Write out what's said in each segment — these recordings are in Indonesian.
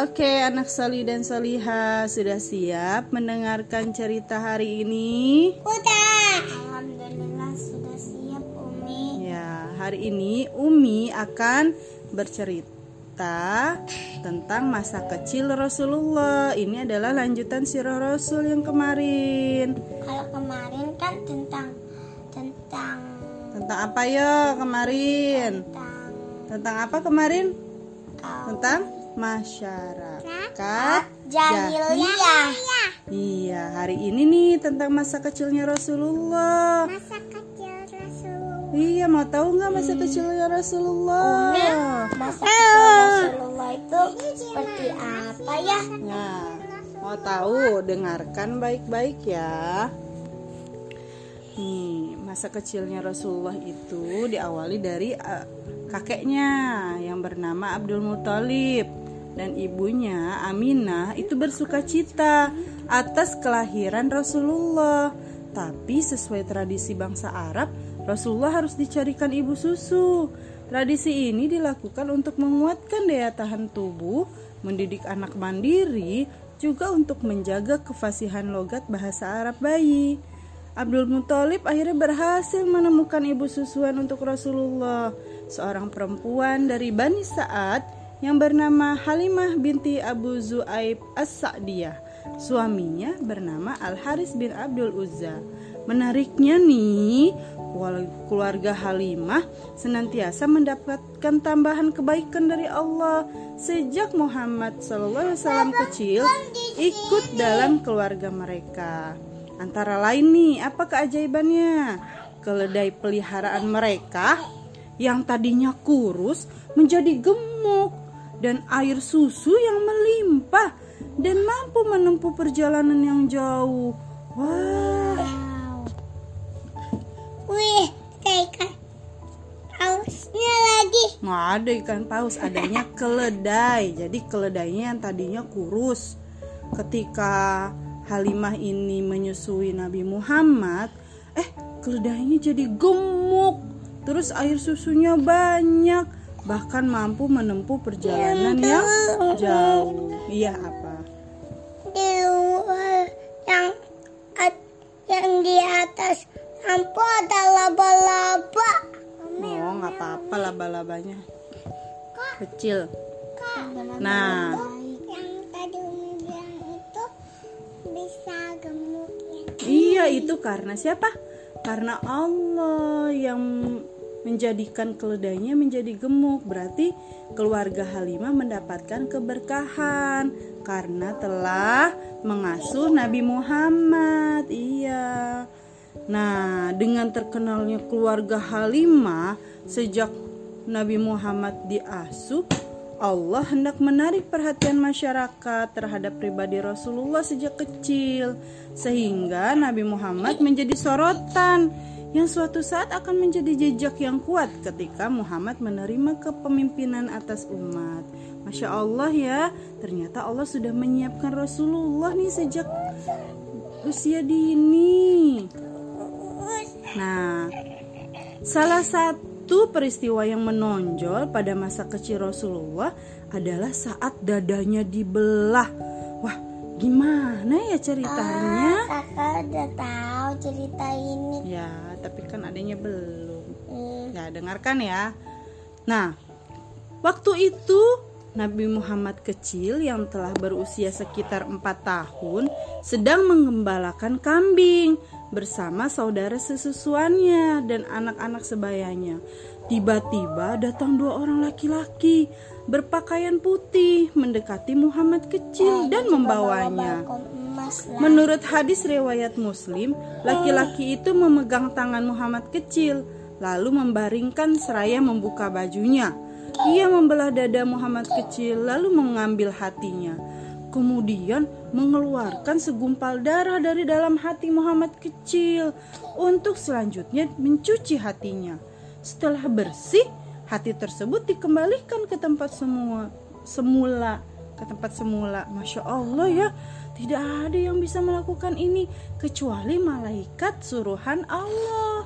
Oke, anak Soli dan Soliha sudah siap mendengarkan cerita hari ini? Udah. Alhamdulillah sudah siap Umi. Ya, hari ini Umi akan bercerita tentang masa kecil Rasulullah. Ini adalah lanjutan sirah Rasul yang kemarin. Kalau kemarin kan tentang tentang Tentang apa ya kemarin? tentang Tentang apa kemarin? kau Tentang masyarakat jahiliyah. Iya, hari ini nih tentang masa kecilnya Rasulullah. Masa kecil Rasulullah. Iya, mau tahu nggak masa kecilnya Rasulullah? Masa kecil Rasulullah itu seperti apa ya? Nah, mau tahu? Dengarkan baik-baik ya. Nih, masa kecilnya Rasulullah itu diawali dari eh, kakeknya yang bernama Abdul Muthalib dan ibunya Aminah itu bersuka cita atas kelahiran Rasulullah. Tapi sesuai tradisi bangsa Arab, Rasulullah harus dicarikan ibu susu. Tradisi ini dilakukan untuk menguatkan daya tahan tubuh, mendidik anak mandiri, juga untuk menjaga kefasihan logat bahasa Arab bayi. Abdul Muthalib akhirnya berhasil menemukan ibu susuan untuk Rasulullah, seorang perempuan dari Bani Sa'ad yang bernama Halimah binti Abu Zu'aib As-Sa'diyah. Suaminya bernama Al-Haris bin Abdul Uzza. Menariknya nih, keluarga Halimah senantiasa mendapatkan tambahan kebaikan dari Allah sejak Muhammad SAW kecil ikut dalam keluarga mereka. Antara lain nih, apa keajaibannya? Keledai peliharaan mereka yang tadinya kurus menjadi gemuk dan air susu yang melimpah dan mampu menempuh perjalanan yang jauh. Wah, Wih, kayak ikan pausnya lagi. nggak ada ikan paus, adanya keledai. Jadi keledainya yang tadinya kurus. Ketika Halimah ini menyusui Nabi Muhammad, eh keledainya jadi gemuk. Terus air susunya banyak, bahkan mampu menempuh perjalanan yang jauh. Iya apa? Di luar yang yang di atas lampu ada laba-laba. Oh, nggak apa-apa laba-labanya. Kecil. Nah. ya. Iya, itu karena siapa? Karena Allah yang menjadikan keledainya menjadi gemuk. Berarti keluarga Halimah mendapatkan keberkahan karena telah mengasuh Nabi Muhammad. Iya. Nah, dengan terkenalnya keluarga Halimah sejak Nabi Muhammad diasuh, Allah hendak menarik perhatian masyarakat terhadap pribadi Rasulullah sejak kecil, sehingga Nabi Muhammad menjadi sorotan yang suatu saat akan menjadi jejak yang kuat ketika Muhammad menerima kepemimpinan atas umat. Masya Allah ya, ternyata Allah sudah menyiapkan Rasulullah nih sejak usia dini. Nah, salah satu peristiwa yang menonjol pada masa kecil Rasulullah adalah saat dadanya dibelah. Gimana ya ceritanya? Kakak udah tahu cerita ini. Ya, tapi kan adanya belum. Hmm. Ya, dengarkan ya. Nah, waktu itu Nabi Muhammad kecil yang telah berusia sekitar 4 tahun sedang mengembalakan kambing bersama saudara sesusuannya dan anak-anak sebayanya. Tiba-tiba datang dua orang laki-laki berpakaian putih mendekati Muhammad kecil dan membawanya. Menurut hadis riwayat Muslim, laki-laki itu memegang tangan Muhammad kecil, lalu membaringkan seraya membuka bajunya. Ia membelah dada Muhammad kecil, lalu mengambil hatinya. Kemudian mengeluarkan segumpal darah dari dalam hati Muhammad kecil untuk selanjutnya mencuci hatinya. Setelah bersih, hati tersebut dikembalikan ke tempat semua semula ke tempat semula. Masya Allah ya, tidak ada yang bisa melakukan ini kecuali malaikat suruhan Allah.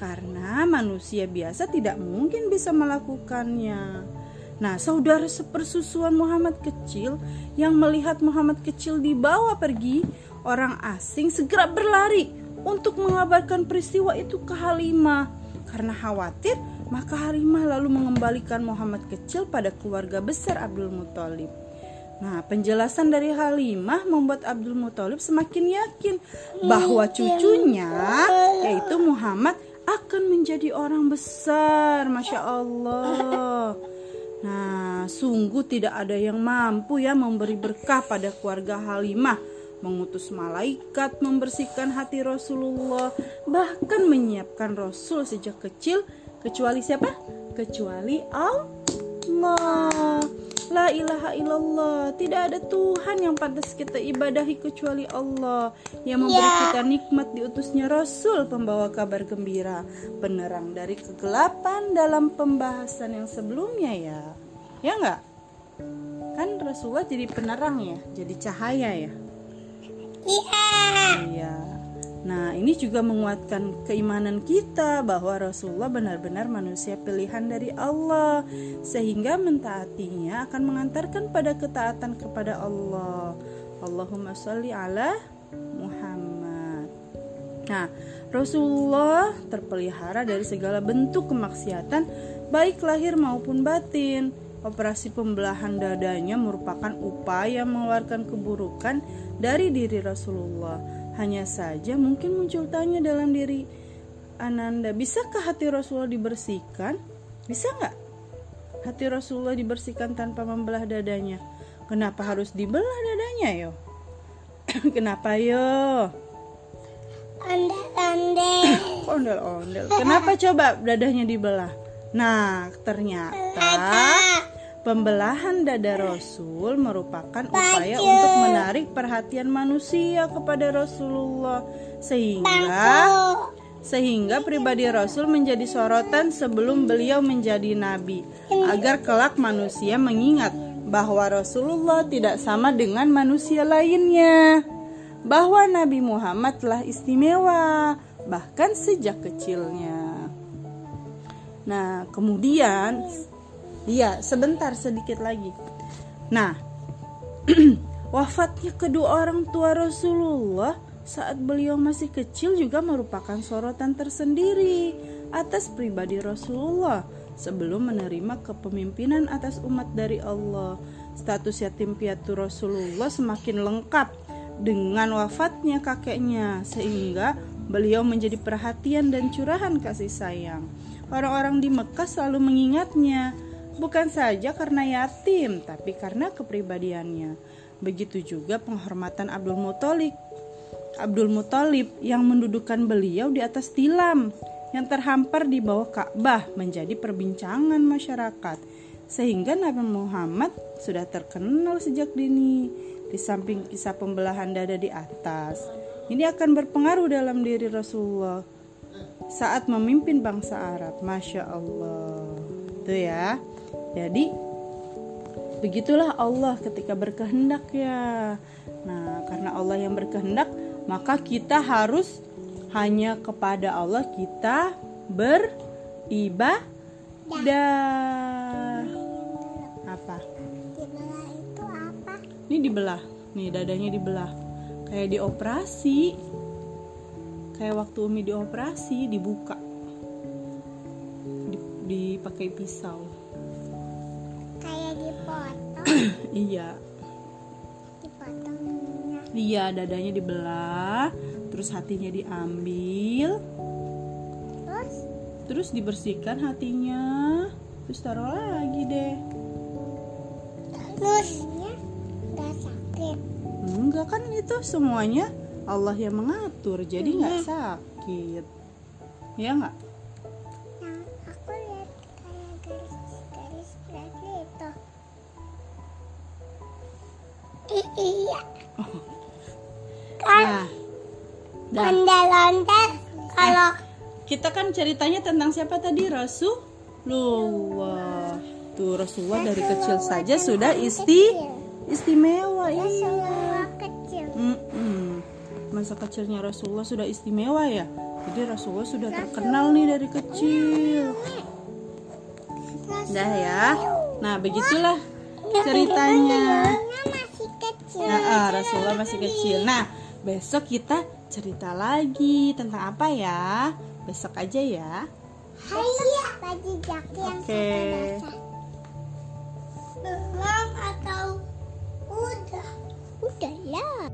Karena manusia biasa tidak mungkin bisa melakukannya. Nah, saudara sepersusuan Muhammad kecil yang melihat Muhammad kecil dibawa pergi, orang asing segera berlari untuk mengabarkan peristiwa itu ke Halimah. Karena khawatir, maka Halimah lalu mengembalikan Muhammad kecil pada keluarga besar Abdul Muthalib. Nah, penjelasan dari Halimah membuat Abdul Muthalib semakin yakin bahwa cucunya, yaitu Muhammad, akan menjadi orang besar. Masya Allah. Nah, sungguh tidak ada yang mampu ya memberi berkah pada keluarga Halimah, mengutus malaikat membersihkan hati Rasulullah, bahkan menyiapkan Rasul sejak kecil, kecuali siapa? Kecuali Allah. La ilaha illallah Tidak ada Tuhan yang pantas kita ibadahi kecuali Allah Yang memberi Ya. kita nikmat diutusnya Rasul Pembawa kabar gembira Penerang dari kegelapan dalam pembahasan yang sebelumnya ya Ya enggak? Kan Rasulullah jadi penerang ya Jadi cahaya ya Iya. Iya. Nah, ini juga menguatkan keimanan kita bahwa Rasulullah benar-benar manusia pilihan dari Allah, sehingga mentaatinya akan mengantarkan pada ketaatan kepada Allah. Allahumma sholli ala Muhammad. Nah, Rasulullah terpelihara dari segala bentuk kemaksiatan, baik lahir maupun batin. Operasi pembelahan dadanya merupakan upaya mengeluarkan keburukan dari diri Rasulullah. Hanya saja mungkin muncul tanya dalam diri Ananda, bisakah hati Rasulullah dibersihkan? Bisa nggak? Hati Rasulullah dibersihkan tanpa membelah dadanya. Kenapa harus dibelah dadanya yo? Kenapa yo? Ondel-ondel. Ondel-ondel. Kenapa coba dadanya dibelah? Nah, ternyata pembelahan dada Rasul merupakan upaya Baju. untuk menarik perhatian manusia kepada Rasulullah. Sehingga sehingga pribadi Rasul menjadi sorotan sebelum beliau menjadi nabi agar kelak manusia mengingat bahwa Rasulullah tidak sama dengan manusia lainnya bahwa Nabi Muhammad telah istimewa bahkan sejak kecilnya. Nah kemudian iya sebentar sedikit lagi nah wafatnya kedua orang tua Rasulullah saat beliau masih kecil juga merupakan sorotan tersendiri atas pribadi Rasulullah sebelum menerima kepemimpinan atas umat dari Allah. Status yatim piatu Rasulullah semakin lengkap dengan wafatnya kakeknya sehingga beliau menjadi perhatian dan curahan kasih sayang. Orang-orang di Mekah selalu mengingatnya bukan saja karena yatim tapi karena kepribadiannya. Begitu juga penghormatan Abdul Muthalib. Abdul Muthalib yang mendudukan beliau di atas tilam yang terhampar di bawah Ka'bah menjadi perbincangan masyarakat. Sehingga Nabi Muhammad sudah terkenal sejak dini di samping kisah pembelahan dada di atas. Ini akan berpengaruh dalam diri Rasulullah saat memimpin bangsa Arab. Masya Allah. Itu ya jadi begitulah Allah ketika berkehendak ya nah karena Allah yang berkehendak maka kita harus hanya kepada Allah kita beribadah. Apa? Ini dibelah. Nih dadanya dibelah. Kayak dioperasi. Kayak waktu Umi dioperasi dibuka. Di- Dipakai pisau. Dipotong. Iya. Iya, dadanya dibelah, terus hatinya diambil, Terus terus dibersihkan hatinya, terus taruh lagi deh. terusnya nggak sakit. Enggak kan itu semuanya Allah yang mengatur, jadi nggak sakit. Ya nggak? Iya. Kan Nah, ondel-ondel kalau Kita kan ceritanya tentang siapa tadi? Rasulullah. Tuh Rasulullah dari kecil saja sudah isti istimewa iya. Rasulullah kecil. Mm-mm. Masa kecilnya Rasulullah sudah istimewa ya. Jadi Rasulullah sudah terkenal nih dari kecil. Dah ya. Nah, begitulah ceritanya kecil. Nah, Rasulullah masih kecil. Nah, besok kita cerita lagi tentang apa ya? Besok aja ya. Hai, baju jaki yang okay. Belum atau udah? Udah lah.